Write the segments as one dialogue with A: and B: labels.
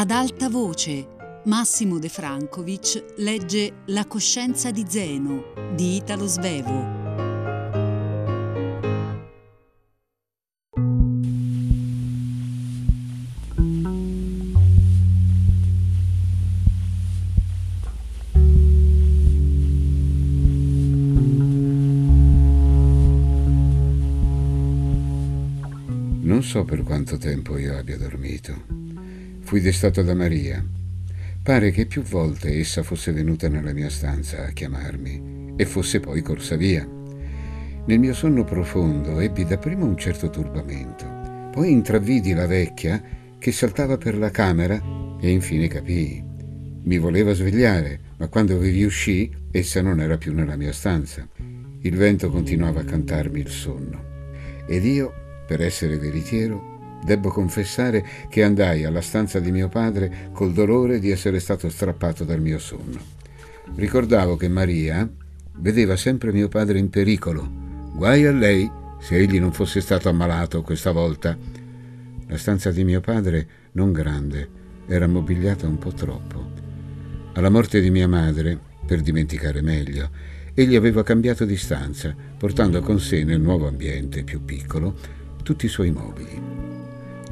A: Ad alta voce, Massimo De Francovic legge La coscienza di Zeno di Italo Svevo.
B: Non so per quanto tempo io abbia dormito. Fui destato da Maria. Pare che più volte essa fosse venuta nella mia stanza a chiamarmi e fosse poi corsa via. Nel mio sonno profondo ebbi dapprima un certo turbamento. Poi intravvidi la vecchia che saltava per la camera e infine capii. Mi voleva svegliare, ma quando vi riuscì, essa non era più nella mia stanza. Il vento continuava a cantarmi il sonno. Ed io per essere veritiero, debbo confessare che andai alla stanza di mio padre col dolore di essere stato strappato dal mio sonno. Ricordavo che Maria vedeva sempre mio padre in pericolo. Guai a lei se egli non fosse stato ammalato questa volta. La stanza di mio padre, non grande, era mobiliata un po' troppo. Alla morte di mia madre, per dimenticare meglio, egli aveva cambiato di stanza, portando con sé nel nuovo ambiente più piccolo tutti i suoi mobili.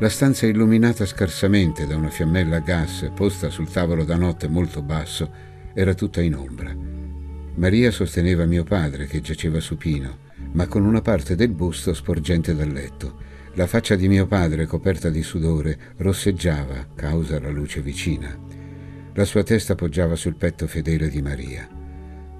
B: La stanza illuminata scarsamente da una fiammella a gas posta sul tavolo da notte molto basso era tutta in ombra. Maria sosteneva mio padre che giaceva supino, ma con una parte del busto sporgente dal letto. La faccia di mio padre, coperta di sudore, rosseggiava causa la luce vicina. La sua testa poggiava sul petto fedele di Maria.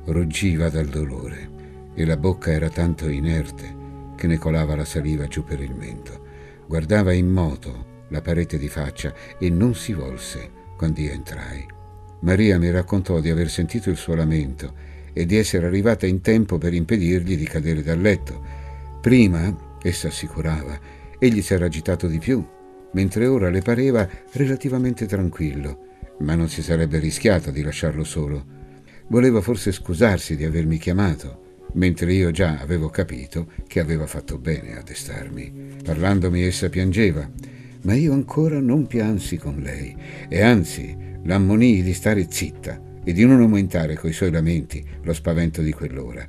B: Ruggiva dal dolore e la bocca era tanto inerte che ne colava la saliva giù per il mento. Guardava in moto la parete di faccia e non si volse quando io entrai. Maria mi raccontò di aver sentito il suo lamento e di essere arrivata in tempo per impedirgli di cadere dal letto. Prima, essa assicurava, egli si era agitato di più, mentre ora le pareva relativamente tranquillo, ma non si sarebbe rischiato di lasciarlo solo. Voleva forse scusarsi di avermi chiamato mentre io già avevo capito che aveva fatto bene a destarmi. Parlandomi essa piangeva, ma io ancora non piansi con lei e anzi l'ammonii di stare zitta e di non aumentare coi suoi lamenti lo spavento di quell'ora.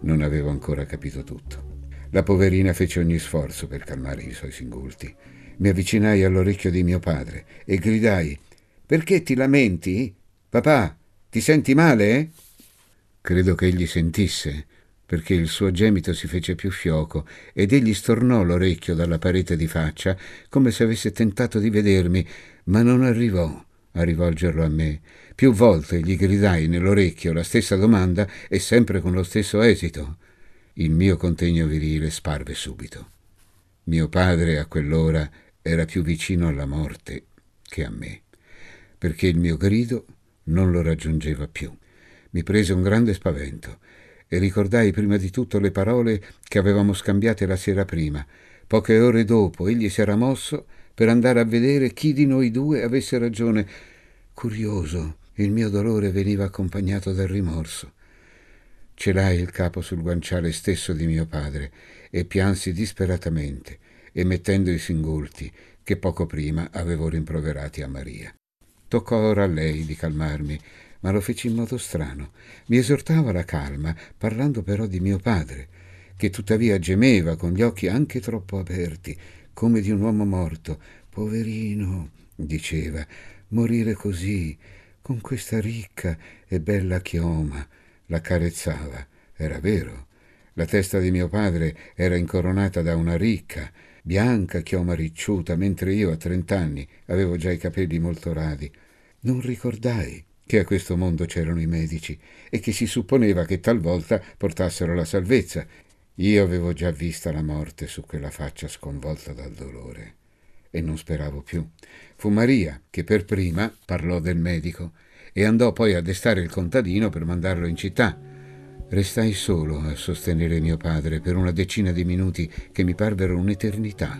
B: Non avevo ancora capito tutto. La poverina fece ogni sforzo per calmare i suoi singulti. Mi avvicinai all'orecchio di mio padre e gridai Perché ti lamenti? Papà, ti senti male? Credo che egli sentisse, perché il suo gemito si fece più fioco ed egli stornò l'orecchio dalla parete di faccia come se avesse tentato di vedermi, ma non arrivò a rivolgerlo a me. Più volte gli gridai nell'orecchio la stessa domanda e sempre con lo stesso esito. Il mio contegno virile sparve subito. Mio padre a quell'ora era più vicino alla morte che a me, perché il mio grido non lo raggiungeva più mi prese un grande spavento e ricordai prima di tutto le parole che avevamo scambiate la sera prima. Poche ore dopo egli si era mosso per andare a vedere chi di noi due avesse ragione. Curioso, il mio dolore veniva accompagnato dal rimorso. Celai il capo sul guanciale stesso di mio padre e piansi disperatamente, emettendo i singulti che poco prima avevo rimproverati a Maria. Toccò ora a lei di calmarmi ma lo feci in modo strano. Mi esortava alla calma, parlando però di mio padre, che tuttavia gemeva con gli occhi anche troppo aperti, come di un uomo morto. Poverino, diceva, morire così, con questa ricca e bella chioma. La carezzava. Era vero. La testa di mio padre era incoronata da una ricca, bianca chioma ricciuta, mentre io a trent'anni avevo già i capelli molto radi. Non ricordai che a questo mondo c'erano i medici e che si supponeva che talvolta portassero la salvezza. Io avevo già vista la morte su quella faccia sconvolta dal dolore e non speravo più. Fu Maria che per prima parlò del medico e andò poi a destare il contadino per mandarlo in città. Restai solo a sostenere mio padre per una decina di minuti che mi parvero un'eternità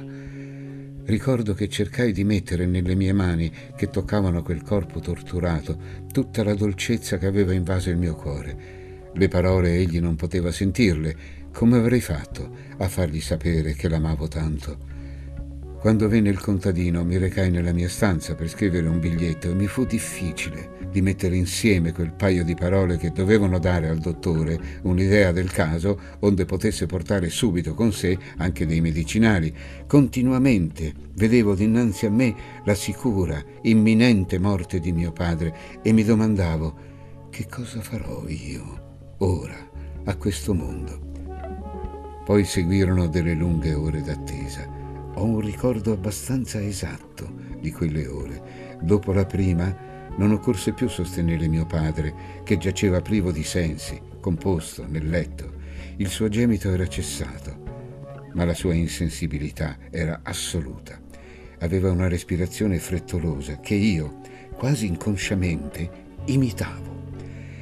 B: Ricordo che cercai di mettere nelle mie mani, che toccavano quel corpo torturato, tutta la dolcezza che aveva invaso il mio cuore. Le parole egli non poteva sentirle. Come avrei fatto a fargli sapere che l'amavo tanto? Quando venne il contadino mi recai nella mia stanza per scrivere un biglietto e mi fu difficile di mettere insieme quel paio di parole che dovevano dare al dottore un'idea del caso onde potesse portare subito con sé anche dei medicinali. Continuamente vedevo dinanzi a me la sicura, imminente morte di mio padre e mi domandavo che cosa farò io ora a questo mondo. Poi seguirono delle lunghe ore d'attesa ho un ricordo abbastanza esatto di quelle ore. Dopo la prima non occorse più sostenere mio padre, che giaceva privo di sensi, composto nel letto. Il suo gemito era cessato, ma la sua insensibilità era assoluta. Aveva una respirazione frettolosa che io, quasi inconsciamente, imitavo.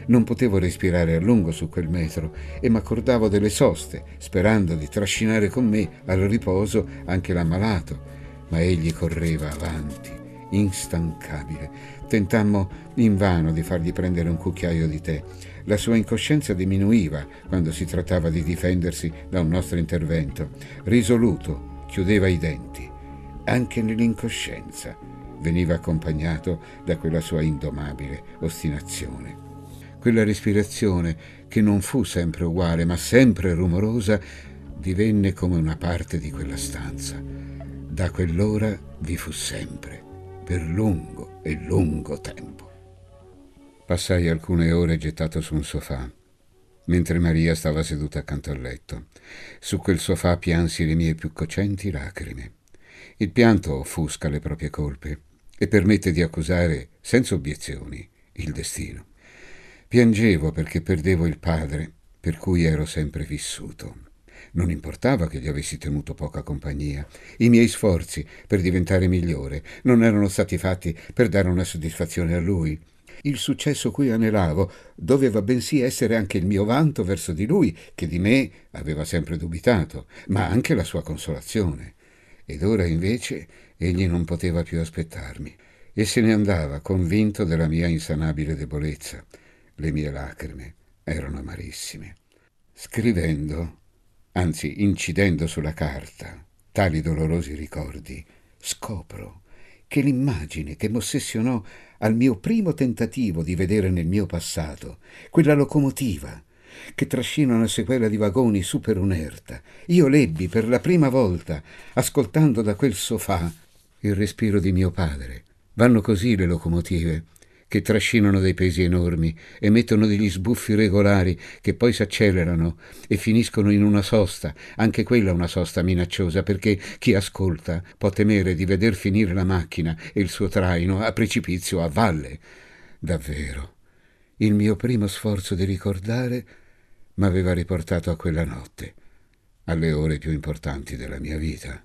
B: Non potevo respirare a lungo su quel metro e m'accordavo delle soste, sperando di trascinare con me al riposo anche l'ammalato, ma egli correva avanti, instancabile. Tentammo invano di fargli prendere un cucchiaio di tè. La sua incoscienza diminuiva quando si trattava di difendersi da un nostro intervento. Risoluto, chiudeva i denti. Anche nell'incoscienza veniva accompagnato da quella sua indomabile ostinazione quella respirazione, che non fu sempre uguale, ma sempre rumorosa, divenne come una parte di quella stanza. Da quell'ora vi fu sempre, per lungo e lungo tempo. Passai alcune ore gettato su un sofà, mentre Maria stava seduta accanto al letto. Su quel sofà piansi le mie più cocenti lacrime. Il pianto offusca le proprie colpe e permette di accusare, senza obiezioni, il destino. Piangevo perché perdevo il padre, per cui ero sempre vissuto. Non importava che gli avessi tenuto poca compagnia. I miei sforzi per diventare migliore non erano stati fatti per dare una soddisfazione a lui. Il successo cui anelavo doveva bensì essere anche il mio vanto verso di lui, che di me aveva sempre dubitato, ma anche la sua consolazione. Ed ora invece egli non poteva più aspettarmi e se ne andava convinto della mia insanabile debolezza. Le mie lacrime erano amarissime. Scrivendo, anzi incidendo sulla carta, tali dolorosi ricordi, scopro che l'immagine che m'ossessionò al mio primo tentativo di vedere nel mio passato, quella locomotiva che trascina una sequela di vagoni su per un'erta, io lebbi per la prima volta, ascoltando da quel sofà, il respiro di mio padre. Vanno così le locomotive che trascinano dei pesi enormi, emettono degli sbuffi regolari che poi si accelerano e finiscono in una sosta, anche quella una sosta minacciosa, perché chi ascolta può temere di veder finire la macchina e il suo traino a precipizio a valle. Davvero, il mio primo sforzo di ricordare m'aveva riportato a quella notte, alle ore più importanti della mia vita.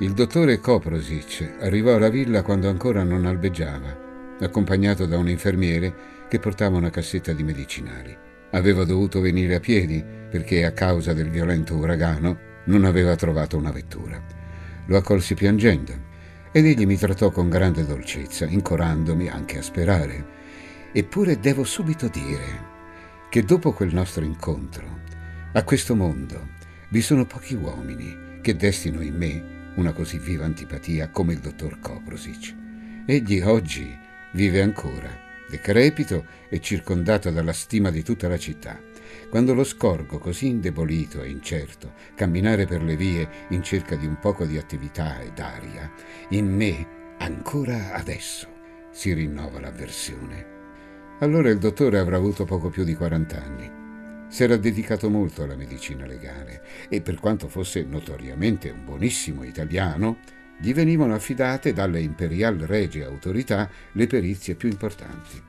B: Il dottore Koprosic arrivò alla villa quando ancora non albeggiava, accompagnato da un infermiere che portava una cassetta di medicinali. Aveva dovuto venire a piedi perché a causa del violento uragano non aveva trovato una vettura. Lo accolsi piangendo ed egli mi trattò con grande dolcezza, incorandomi anche a sperare. Eppure devo subito dire che dopo quel nostro incontro, a questo mondo vi sono pochi uomini che destino in me una così viva antipatia come il dottor Koprosic. Egli oggi vive ancora, decrepito e circondato dalla stima di tutta la città. Quando lo scorgo così indebolito e incerto camminare per le vie in cerca di un poco di attività ed aria, in me, ancora adesso, si rinnova l'avversione. Allora il dottore avrà avuto poco più di 40 anni. Si era dedicato molto alla medicina legale e per quanto fosse notoriamente un buonissimo italiano, gli venivano affidate dalle imperial regie autorità le perizie più importanti.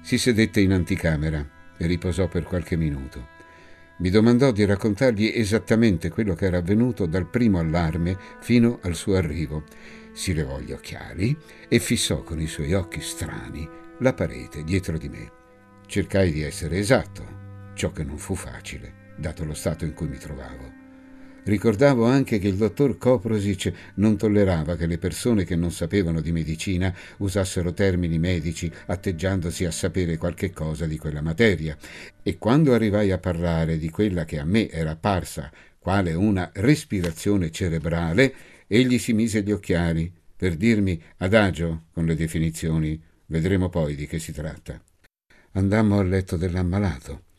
B: Si sedette in anticamera e riposò per qualche minuto. Mi domandò di raccontargli esattamente quello che era avvenuto dal primo allarme fino al suo arrivo. Si levò gli occhiali e fissò con i suoi occhi strani la parete dietro di me. Cercai di essere esatto ciò che non fu facile, dato lo stato in cui mi trovavo. Ricordavo anche che il dottor Koprosic non tollerava che le persone che non sapevano di medicina usassero termini medici atteggiandosi a sapere qualche cosa di quella materia. E quando arrivai a parlare di quella che a me era apparsa quale una respirazione cerebrale, egli si mise gli occhiali per dirmi adagio con le definizioni. Vedremo poi di che si tratta. Andammo al letto dell'ammalato.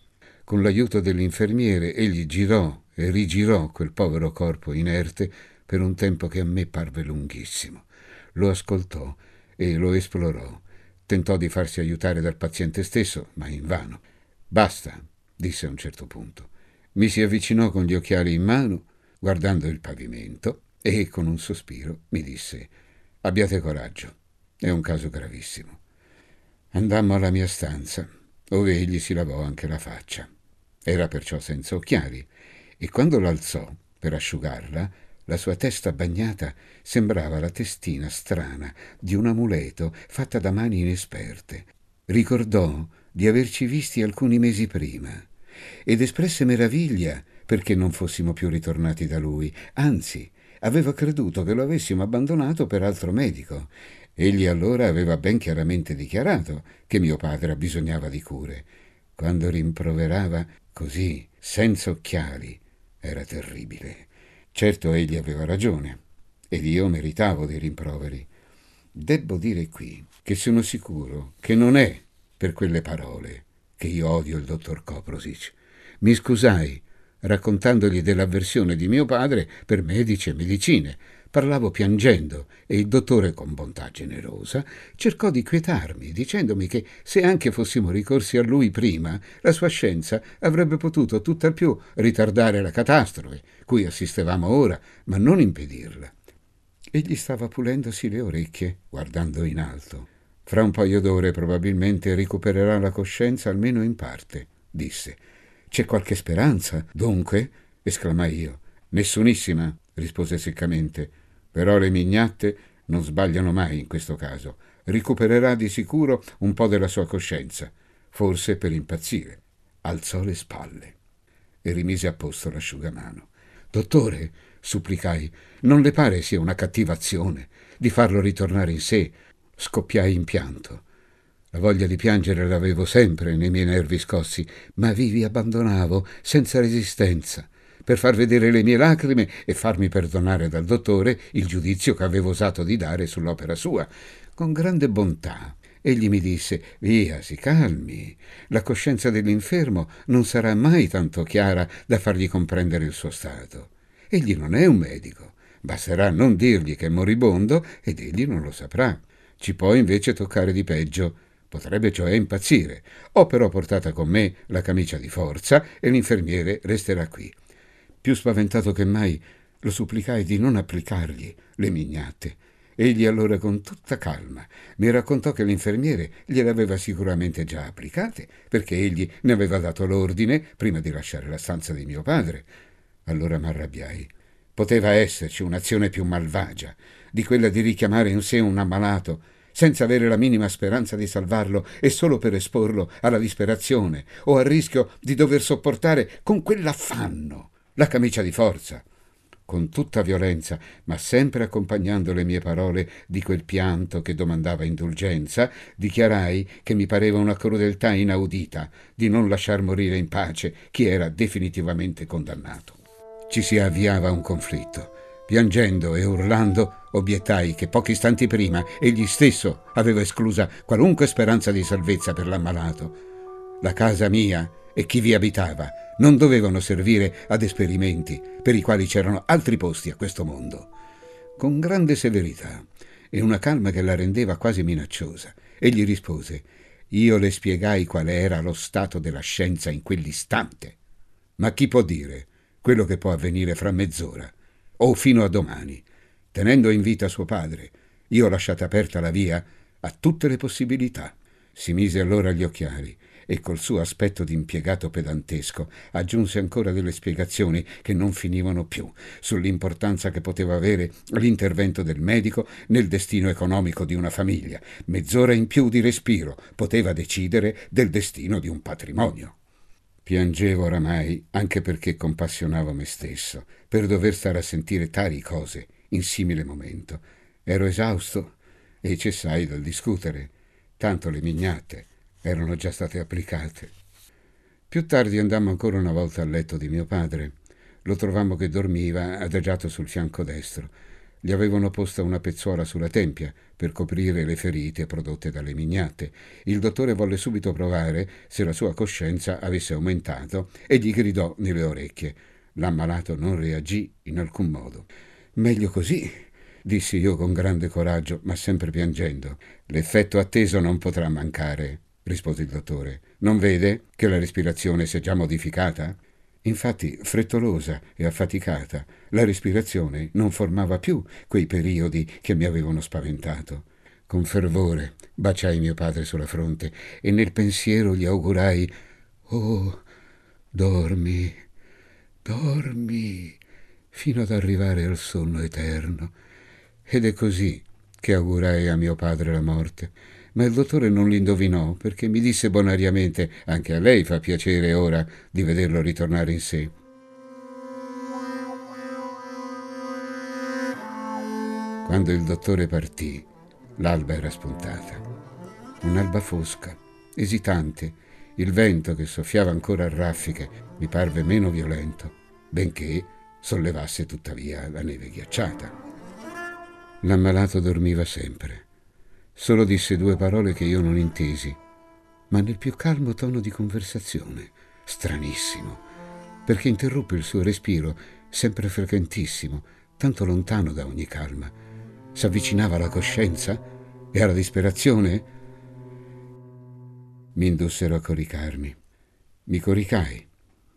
B: Con l'aiuto dell'infermiere egli girò e rigirò quel povero corpo inerte per un tempo che a me parve lunghissimo. Lo ascoltò e lo esplorò. Tentò di farsi aiutare dal paziente stesso, ma invano. Basta, disse a un certo punto. Mi si avvicinò con gli occhiali in mano, guardando il pavimento, e con un sospiro mi disse Abbiate coraggio, è un caso gravissimo. Andammo alla mia stanza, dove egli si lavò anche la faccia. Era perciò senza occhiali e quando l'alzò per asciugarla, la sua testa bagnata sembrava la testina strana di un amuleto fatta da mani inesperte. Ricordò di averci visti alcuni mesi prima ed espresse meraviglia perché non fossimo più ritornati da lui, anzi aveva creduto che lo avessimo abbandonato per altro medico. Egli allora aveva ben chiaramente dichiarato che mio padre abbisognava di cure. Quando rimproverava così, senza occhiali, era terribile. Certo egli aveva ragione, ed io meritavo dei rimproveri. Debbo dire qui che sono sicuro che non è per quelle parole che io odio il dottor Koprosic. Mi scusai raccontandogli dell'avversione di mio padre per medici e medicine, Parlavo piangendo e il dottore, con bontà generosa, cercò di quietarmi, dicendomi che se anche fossimo ricorsi a lui prima, la sua scienza avrebbe potuto tutt'al più ritardare la catastrofe, cui assistevamo ora, ma non impedirla. Egli stava pulendosi le orecchie, guardando in alto. Fra un paio d'ore probabilmente recupererà la coscienza almeno in parte, disse. C'è qualche speranza, dunque? esclamai io. Nessunissima, rispose seccamente. Però le mignatte non sbagliano mai in questo caso. Recupererà di sicuro un po' della sua coscienza, forse per impazzire. Alzò le spalle e rimise a posto l'asciugamano. Dottore, supplicai, non le pare sia una cattivazione di farlo ritornare in sé? Scoppiai in pianto. La voglia di piangere l'avevo sempre nei miei nervi scossi, ma vi vi abbandonavo senza resistenza per far vedere le mie lacrime e farmi perdonare dal dottore il giudizio che avevo osato di dare sull'opera sua. Con grande bontà egli mi disse Via, si calmi. La coscienza dell'infermo non sarà mai tanto chiara da fargli comprendere il suo stato. Egli non è un medico. Basterà non dirgli che è moribondo ed egli non lo saprà. Ci può invece toccare di peggio. Potrebbe cioè impazzire. Ho però portata con me la camicia di forza e l'infermiere resterà qui. Più spaventato che mai, lo supplicai di non applicargli le mignate. Egli allora con tutta calma mi raccontò che l'infermiere gliele aveva sicuramente già applicate, perché egli ne aveva dato l'ordine prima di lasciare la stanza di mio padre. Allora m'arrabbiai. Poteva esserci un'azione più malvagia, di quella di richiamare in sé un ammalato, senza avere la minima speranza di salvarlo e solo per esporlo alla disperazione o al rischio di dover sopportare con quell'affanno la camicia di forza. Con tutta violenza, ma sempre accompagnando le mie parole di quel pianto che domandava indulgenza, dichiarai che mi pareva una crudeltà inaudita di non lasciar morire in pace chi era definitivamente condannato. Ci si avviava un conflitto. Piangendo e urlando, obiettai che pochi istanti prima egli stesso aveva esclusa qualunque speranza di salvezza per l'ammalato. La casa mia e chi vi abitava non dovevano servire ad esperimenti per i quali c'erano altri posti a questo mondo. Con grande severità e una calma che la rendeva quasi minacciosa, egli rispose Io le spiegai qual era lo stato della scienza in quell'istante. Ma chi può dire quello che può avvenire fra mezz'ora o fino a domani? Tenendo in vita suo padre, io ho lasciato aperta la via a tutte le possibilità. Si mise allora gli occhiali e col suo aspetto di impiegato pedantesco aggiunse ancora delle spiegazioni che non finivano più sull'importanza che poteva avere l'intervento del medico nel destino economico di una famiglia. Mezz'ora in più di respiro poteva decidere del destino di un patrimonio. Piangevo oramai anche perché compassionavo me stesso, per dover stare a sentire tali cose in simile momento. Ero esausto e cessai dal discutere, tanto le mignate erano già state applicate. Più tardi andammo ancora una volta al letto di mio padre. Lo trovammo che dormiva adagiato sul fianco destro. Gli avevano posta una pezzuola sulla tempia per coprire le ferite prodotte dalle mignate. Il dottore volle subito provare se la sua coscienza avesse aumentato e gli gridò nelle orecchie. L'ammalato non reagì in alcun modo. Meglio così, dissi io con grande coraggio, ma sempre piangendo. L'effetto atteso non potrà mancare, rispose il dottore. Non vede che la respirazione si è già modificata? Infatti, frettolosa e affaticata, la respirazione non formava più quei periodi che mi avevano spaventato. Con fervore baciai mio padre sulla fronte e nel pensiero gli augurai Oh, dormi, dormi, fino ad arrivare al sonno eterno. Ed è così che augurai a mio padre la morte ma il dottore non l'indovinò perché mi disse bonariamente anche a lei fa piacere ora di vederlo ritornare in sé. Quando il dottore partì, l'alba era spuntata. Un'alba fosca, esitante, il vento che soffiava ancora a raffiche mi parve meno violento, benché sollevasse tuttavia la neve ghiacciata. L'ammalato dormiva sempre Solo disse due parole che io non intesi, ma nel più calmo tono di conversazione, stranissimo, perché interruppe il suo respiro, sempre frequentissimo, tanto lontano da ogni calma. S'avvicinava alla coscienza e alla disperazione? Mi indussero a coricarmi. Mi coricai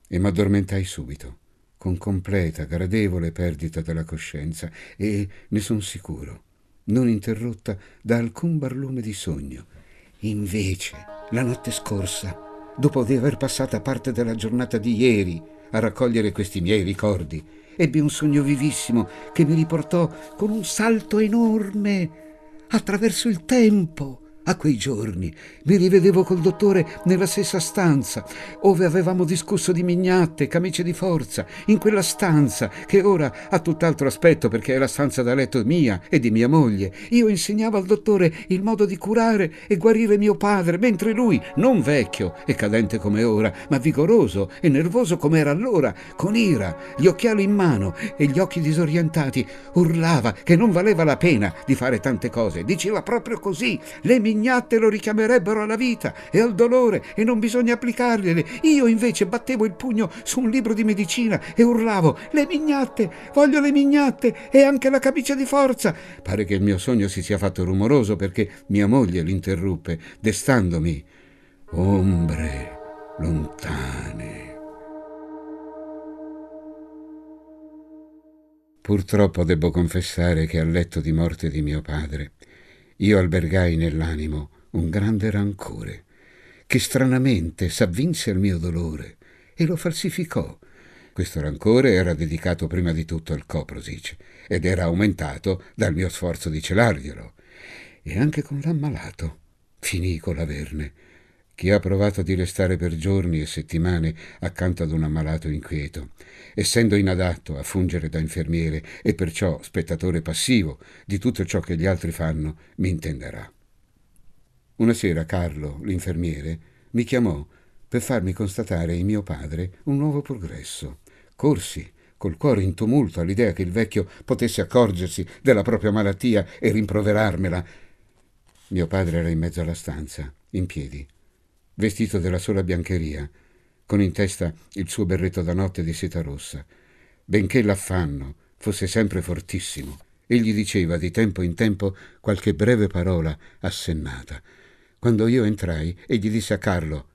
B: e m'addormentai subito, con completa, gradevole perdita della coscienza e, ne son sicuro, non interrotta da alcun barlume di sogno. Invece, la notte scorsa, dopo di aver passata parte della giornata di ieri a raccogliere questi miei ricordi, ebbi un sogno vivissimo che mi riportò con un salto enorme attraverso il tempo a quei giorni mi rivedevo col dottore nella stessa stanza, ove avevamo discusso di mignatte, camicie di forza, in quella stanza che ora ha tutt'altro aspetto perché è la stanza da letto mia e di mia moglie. Io insegnavo al dottore il modo di curare e guarire mio padre, mentre lui, non vecchio e cadente come ora, ma vigoroso e nervoso come era allora, con ira, gli occhiali in mano e gli occhi disorientati, urlava che non valeva la pena di fare tante cose. Diceva proprio così. Le mignatte mignatte lo richiamerebbero alla vita e al dolore e non bisogna applicargliele. Io invece battevo il pugno su un libro di medicina e urlavo le mignatte, voglio le mignatte e anche la camicia di forza. Pare che il mio sogno si sia fatto rumoroso perché mia moglie l'interruppe, destandomi. Ombre lontane. Purtroppo debbo confessare che al letto di morte di mio padre io albergai nell'animo un grande rancore, che stranamente s'avvinse al mio dolore e lo falsificò. Questo rancore era dedicato prima di tutto al Coprosic ed era aumentato dal mio sforzo di celarglielo. E anche con l'ammalato finì con l'averne. Chi ha provato di restare per giorni e settimane accanto ad un ammalato inquieto essendo inadatto a fungere da infermiere e perciò spettatore passivo di tutto ciò che gli altri fanno, mi intenderà. Una sera Carlo, l'infermiere, mi chiamò per farmi constatare in mio padre un nuovo progresso. Corsi, col cuore in tumulto all'idea che il vecchio potesse accorgersi della propria malattia e rimproverarmela. Mio padre era in mezzo alla stanza, in piedi, vestito della sola biancheria, con in testa il suo berretto da notte di seta rossa. Benché l'affanno fosse sempre fortissimo, egli diceva di tempo in tempo qualche breve parola assennata. Quando io entrai, egli disse a Carlo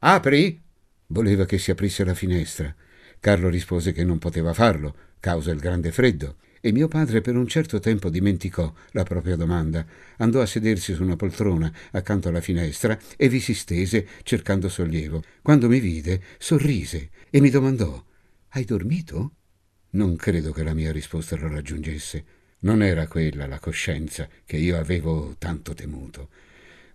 B: Apri? Voleva che si aprisse la finestra. Carlo rispose che non poteva farlo, causa il grande freddo, e mio padre per un certo tempo dimenticò la propria domanda, andò a sedersi su una poltrona accanto alla finestra e vi si stese cercando sollievo. Quando mi vide, sorrise e mi domandò Hai dormito? Non credo che la mia risposta lo raggiungesse. Non era quella la coscienza che io avevo tanto temuto.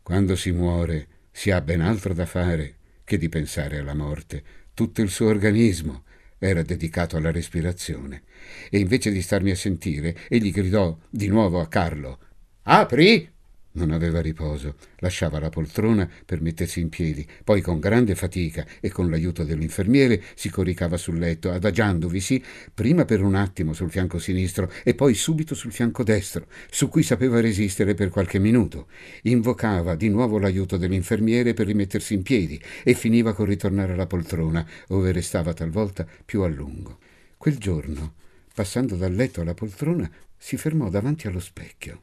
B: Quando si muore si ha ben altro da fare che di pensare alla morte. Tutto il suo organismo era dedicato alla respirazione. E invece di starmi a sentire, egli gridò di nuovo a Carlo: Apri! Non aveva riposo, lasciava la poltrona per mettersi in piedi, poi con grande fatica e con l'aiuto dell'infermiere si coricava sul letto, adagiandovisi prima per un attimo sul fianco sinistro e poi subito sul fianco destro, su cui sapeva resistere per qualche minuto. Invocava di nuovo l'aiuto dell'infermiere per rimettersi in piedi e finiva con ritornare alla poltrona, dove restava talvolta più a lungo. Quel giorno, passando dal letto alla poltrona, si fermò davanti allo specchio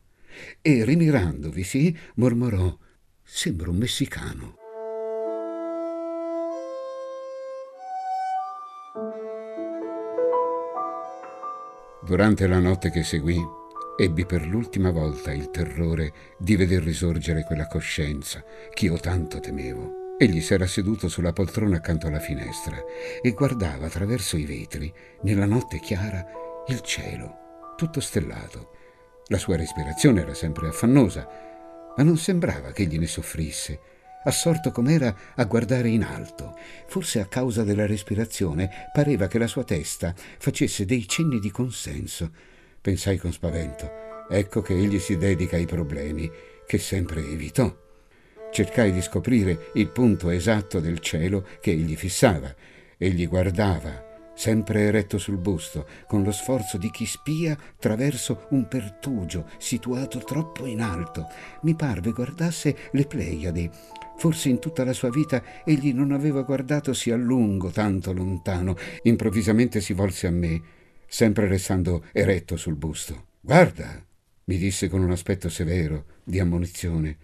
B: e rimirandovi, mormorò Sembra un messicano. Durante la notte che seguì, ebbi per l'ultima volta il terrore di veder risorgere quella coscienza che io tanto temevo. Egli s'era seduto sulla poltrona accanto alla finestra e guardava attraverso i vetri, nella notte chiara, il cielo, tutto stellato, la sua respirazione era sempre affannosa, ma non sembrava che egli ne soffrisse, assorto com'era a guardare in alto. Forse a causa della respirazione pareva che la sua testa facesse dei cenni di consenso. Pensai con spavento. Ecco che egli si dedica ai problemi, che sempre evitò. Cercai di scoprire il punto esatto del cielo che egli fissava. Egli guardava sempre eretto sul busto, con lo sforzo di chi spia attraverso un pertugio situato troppo in alto. Mi parve guardasse le Pleiadi. Forse in tutta la sua vita egli non aveva guardato sì a lungo, tanto lontano. Improvvisamente si volse a me, sempre restando eretto sul busto. Guarda, mi disse con un aspetto severo, di ammonizione.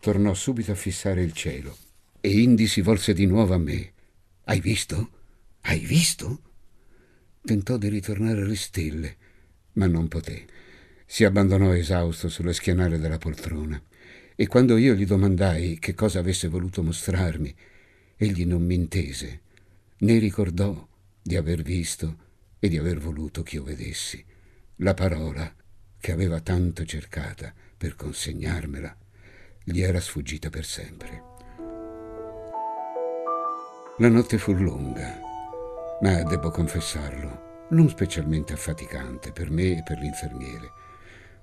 B: Tornò subito a fissare il cielo. E Indi si volse di nuovo a me. Hai visto? Hai visto? Tentò di ritornare alle stelle, ma non poté. Si abbandonò esausto sulle schienale della poltrona e quando io gli domandai che cosa avesse voluto mostrarmi, egli non mi intese, né ricordò di aver visto e di aver voluto che io vedessi. La parola che aveva tanto cercata per consegnarmela gli era sfuggita per sempre. La notte fu lunga ma devo confessarlo, non specialmente affaticante per me e per l'infermiere.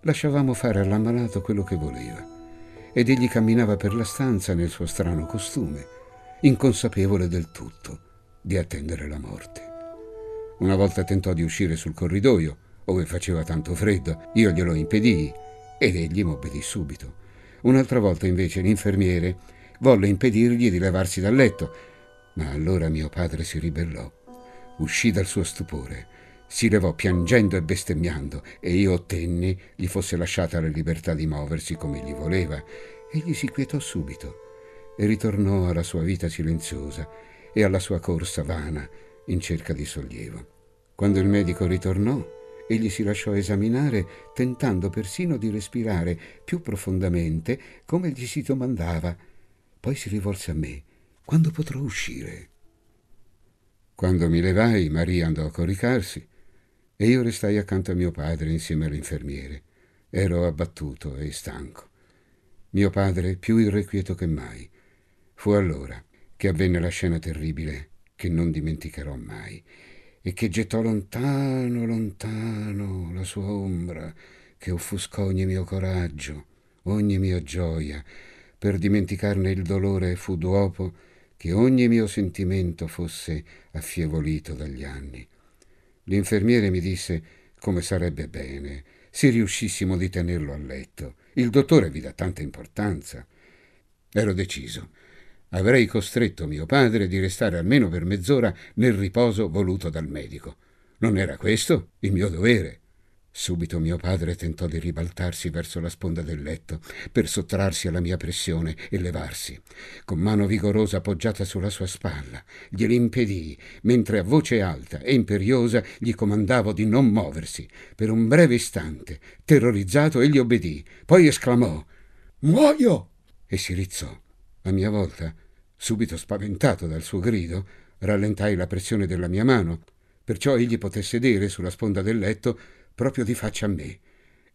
B: Lasciavamo fare all'ammalato quello che voleva ed egli camminava per la stanza nel suo strano costume, inconsapevole del tutto di attendere la morte. Una volta tentò di uscire sul corridoio, dove faceva tanto freddo, io glielo impedii ed egli m'obbedì subito. Un'altra volta invece l'infermiere volle impedirgli di levarsi dal letto, ma allora mio padre si ribellò uscì dal suo stupore, si levò piangendo e bestemmiando e io ottenni gli fosse lasciata la libertà di muoversi come gli voleva. Egli si quietò subito e ritornò alla sua vita silenziosa e alla sua corsa vana in cerca di sollievo. Quando il medico ritornò, egli si lasciò esaminare, tentando persino di respirare più profondamente come gli si domandava. Poi si rivolse a me. Quando potrò uscire? Quando mi levai, Maria andò a coricarsi e io restai accanto a mio padre insieme all'infermiere. Ero abbattuto e stanco. Mio padre più irrequieto che mai. Fu allora che avvenne la scena terribile che non dimenticherò mai e che gettò lontano, lontano la sua ombra, che offuscò ogni mio coraggio, ogni mia gioia. Per dimenticarne il dolore fu dopo che ogni mio sentimento fosse affievolito dagli anni. L'infermiere mi disse come sarebbe bene se riuscissimo di tenerlo a letto. Il dottore vi dà tanta importanza. Ero deciso. Avrei costretto mio padre di restare almeno per mezz'ora nel riposo voluto dal medico. Non era questo il mio dovere. Subito mio padre tentò di ribaltarsi verso la sponda del letto per sottrarsi alla mia pressione e levarsi. Con mano vigorosa appoggiata sulla sua spalla, gliel'impedii, mentre a voce alta e imperiosa gli comandavo di non muoversi. Per un breve istante, terrorizzato, egli obbedì, poi esclamò Muoio! e si rizzò. A mia volta, subito spaventato dal suo grido, rallentai la pressione della mia mano, perciò egli poté sedere sulla sponda del letto proprio di faccia a me.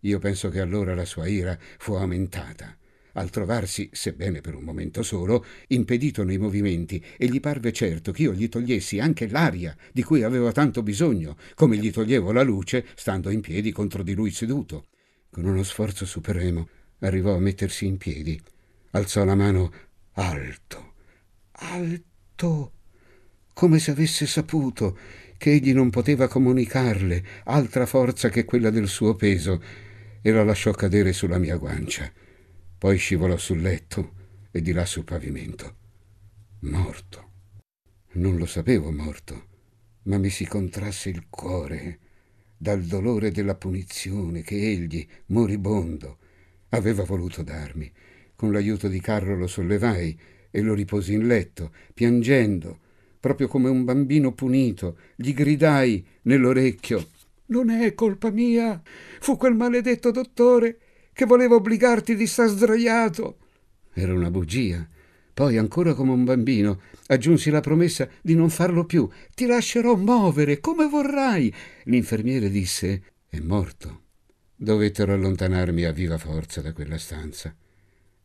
B: Io penso che allora la sua ira fu aumentata. al trovarsi, sebbene per un momento solo, impedito nei movimenti e gli parve certo che io gli togliessi anche l'aria di cui aveva tanto bisogno, come gli toglievo la luce stando in piedi contro di lui seduto. Con uno sforzo supremo arrivò a mettersi in piedi, alzò la mano alto, alto, come se avesse saputo che egli non poteva comunicarle altra forza che quella del suo peso, e la lasciò cadere sulla mia guancia. Poi scivolò sul letto e di là sul pavimento. Morto. Non lo sapevo morto, ma mi si contrasse il cuore dal dolore della punizione che egli, moribondo, aveva voluto darmi. Con l'aiuto di Carlo lo sollevai e lo riposi in letto, piangendo, proprio come un bambino punito. Gli gridai nell'orecchio: Non è colpa mia, fu quel maledetto dottore che voleva obbligarti di star sdraiato. Era una bugia. Poi, ancora come un bambino, aggiunsi la promessa di non farlo più. Ti lascerò muovere come vorrai. L'infermiere disse: È morto. Dovettero allontanarmi a viva forza da quella stanza.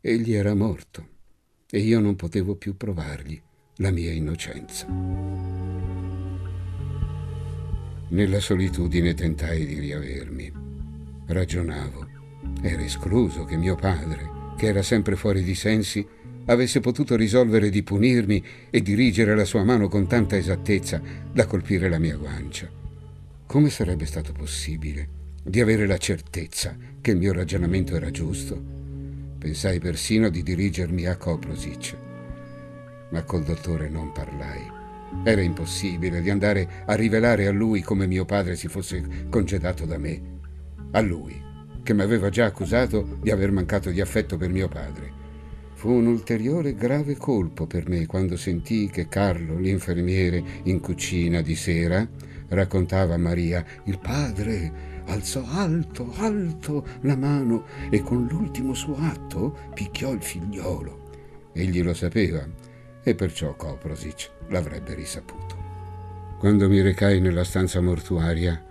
B: Egli era morto e io non potevo più provargli la mia innocenza. Nella solitudine tentai di riavermi. Ragionavo era escluso che mio padre, che era sempre fuori di sensi, avesse potuto risolvere di punirmi e dirigere la sua mano con tanta esattezza da colpire la mia guancia. Come sarebbe stato possibile di avere la certezza che il mio ragionamento era giusto? Pensai persino di dirigermi a Koprosic, ma col dottore non parlai. Era impossibile di andare a rivelare a lui come mio padre si fosse congedato da me. A lui, che mi aveva già accusato di aver mancato di affetto per mio padre. Fu un ulteriore grave colpo per me quando sentii che Carlo, l'infermiere, in cucina di sera, raccontava a Maria, il padre alzò alto, alto la mano e con l'ultimo suo atto picchiò il figliolo. Egli lo sapeva e perciò Koprosic l'avrebbe risaputo. Quando mi recai nella stanza mortuaria,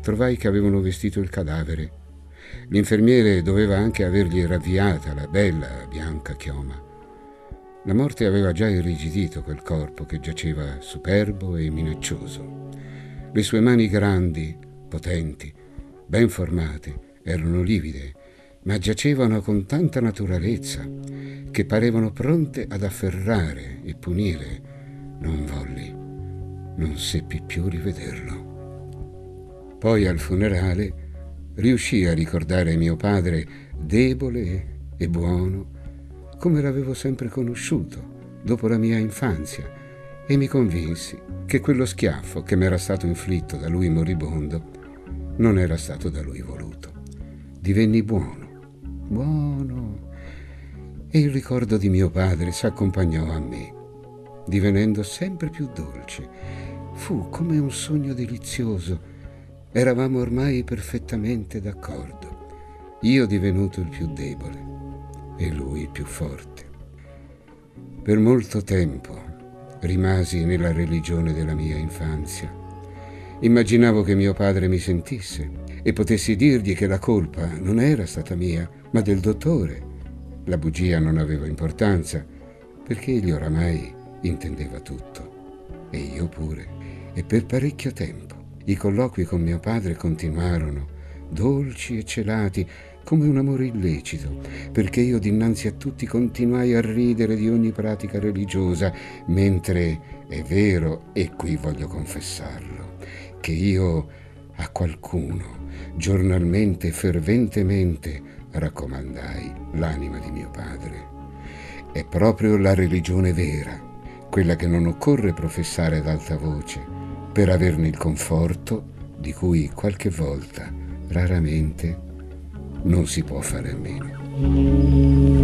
B: trovai che avevano vestito il cadavere L'infermiere doveva anche avergli ravviata la bella bianca chioma. La morte aveva già irrigidito quel corpo che giaceva superbo e minaccioso. Le sue mani grandi, potenti, ben formate, erano livide, ma giacevano con tanta naturalezza che parevano pronte ad afferrare e punire. Non volli, non seppi più rivederlo. Poi al funerale riuscii a ricordare mio padre debole e buono come l'avevo sempre conosciuto dopo la mia infanzia e mi convinsi che quello schiaffo che mi era stato inflitto da lui moribondo non era stato da lui voluto. Divenni buono, buono, e il ricordo di mio padre s'accompagnò a me, divenendo sempre più dolce. Fu come un sogno delizioso Eravamo ormai perfettamente d'accordo. Io divenuto il più debole e lui il più forte. Per molto tempo rimasi nella religione della mia infanzia. Immaginavo che mio padre mi sentisse e potessi dirgli che la colpa non era stata mia, ma del dottore. La bugia non aveva importanza, perché egli oramai intendeva tutto, e io pure, e per parecchio tempo. I colloqui con mio padre continuarono, dolci e celati, come un amore illecito, perché io dinanzi a tutti continuai a ridere di ogni pratica religiosa, mentre è vero, e qui voglio confessarlo, che io a qualcuno giornalmente e ferventemente raccomandai l'anima di mio padre. È proprio la religione vera, quella che non occorre professare ad alta voce, per averne il conforto di cui qualche volta, raramente, non si può fare a meno.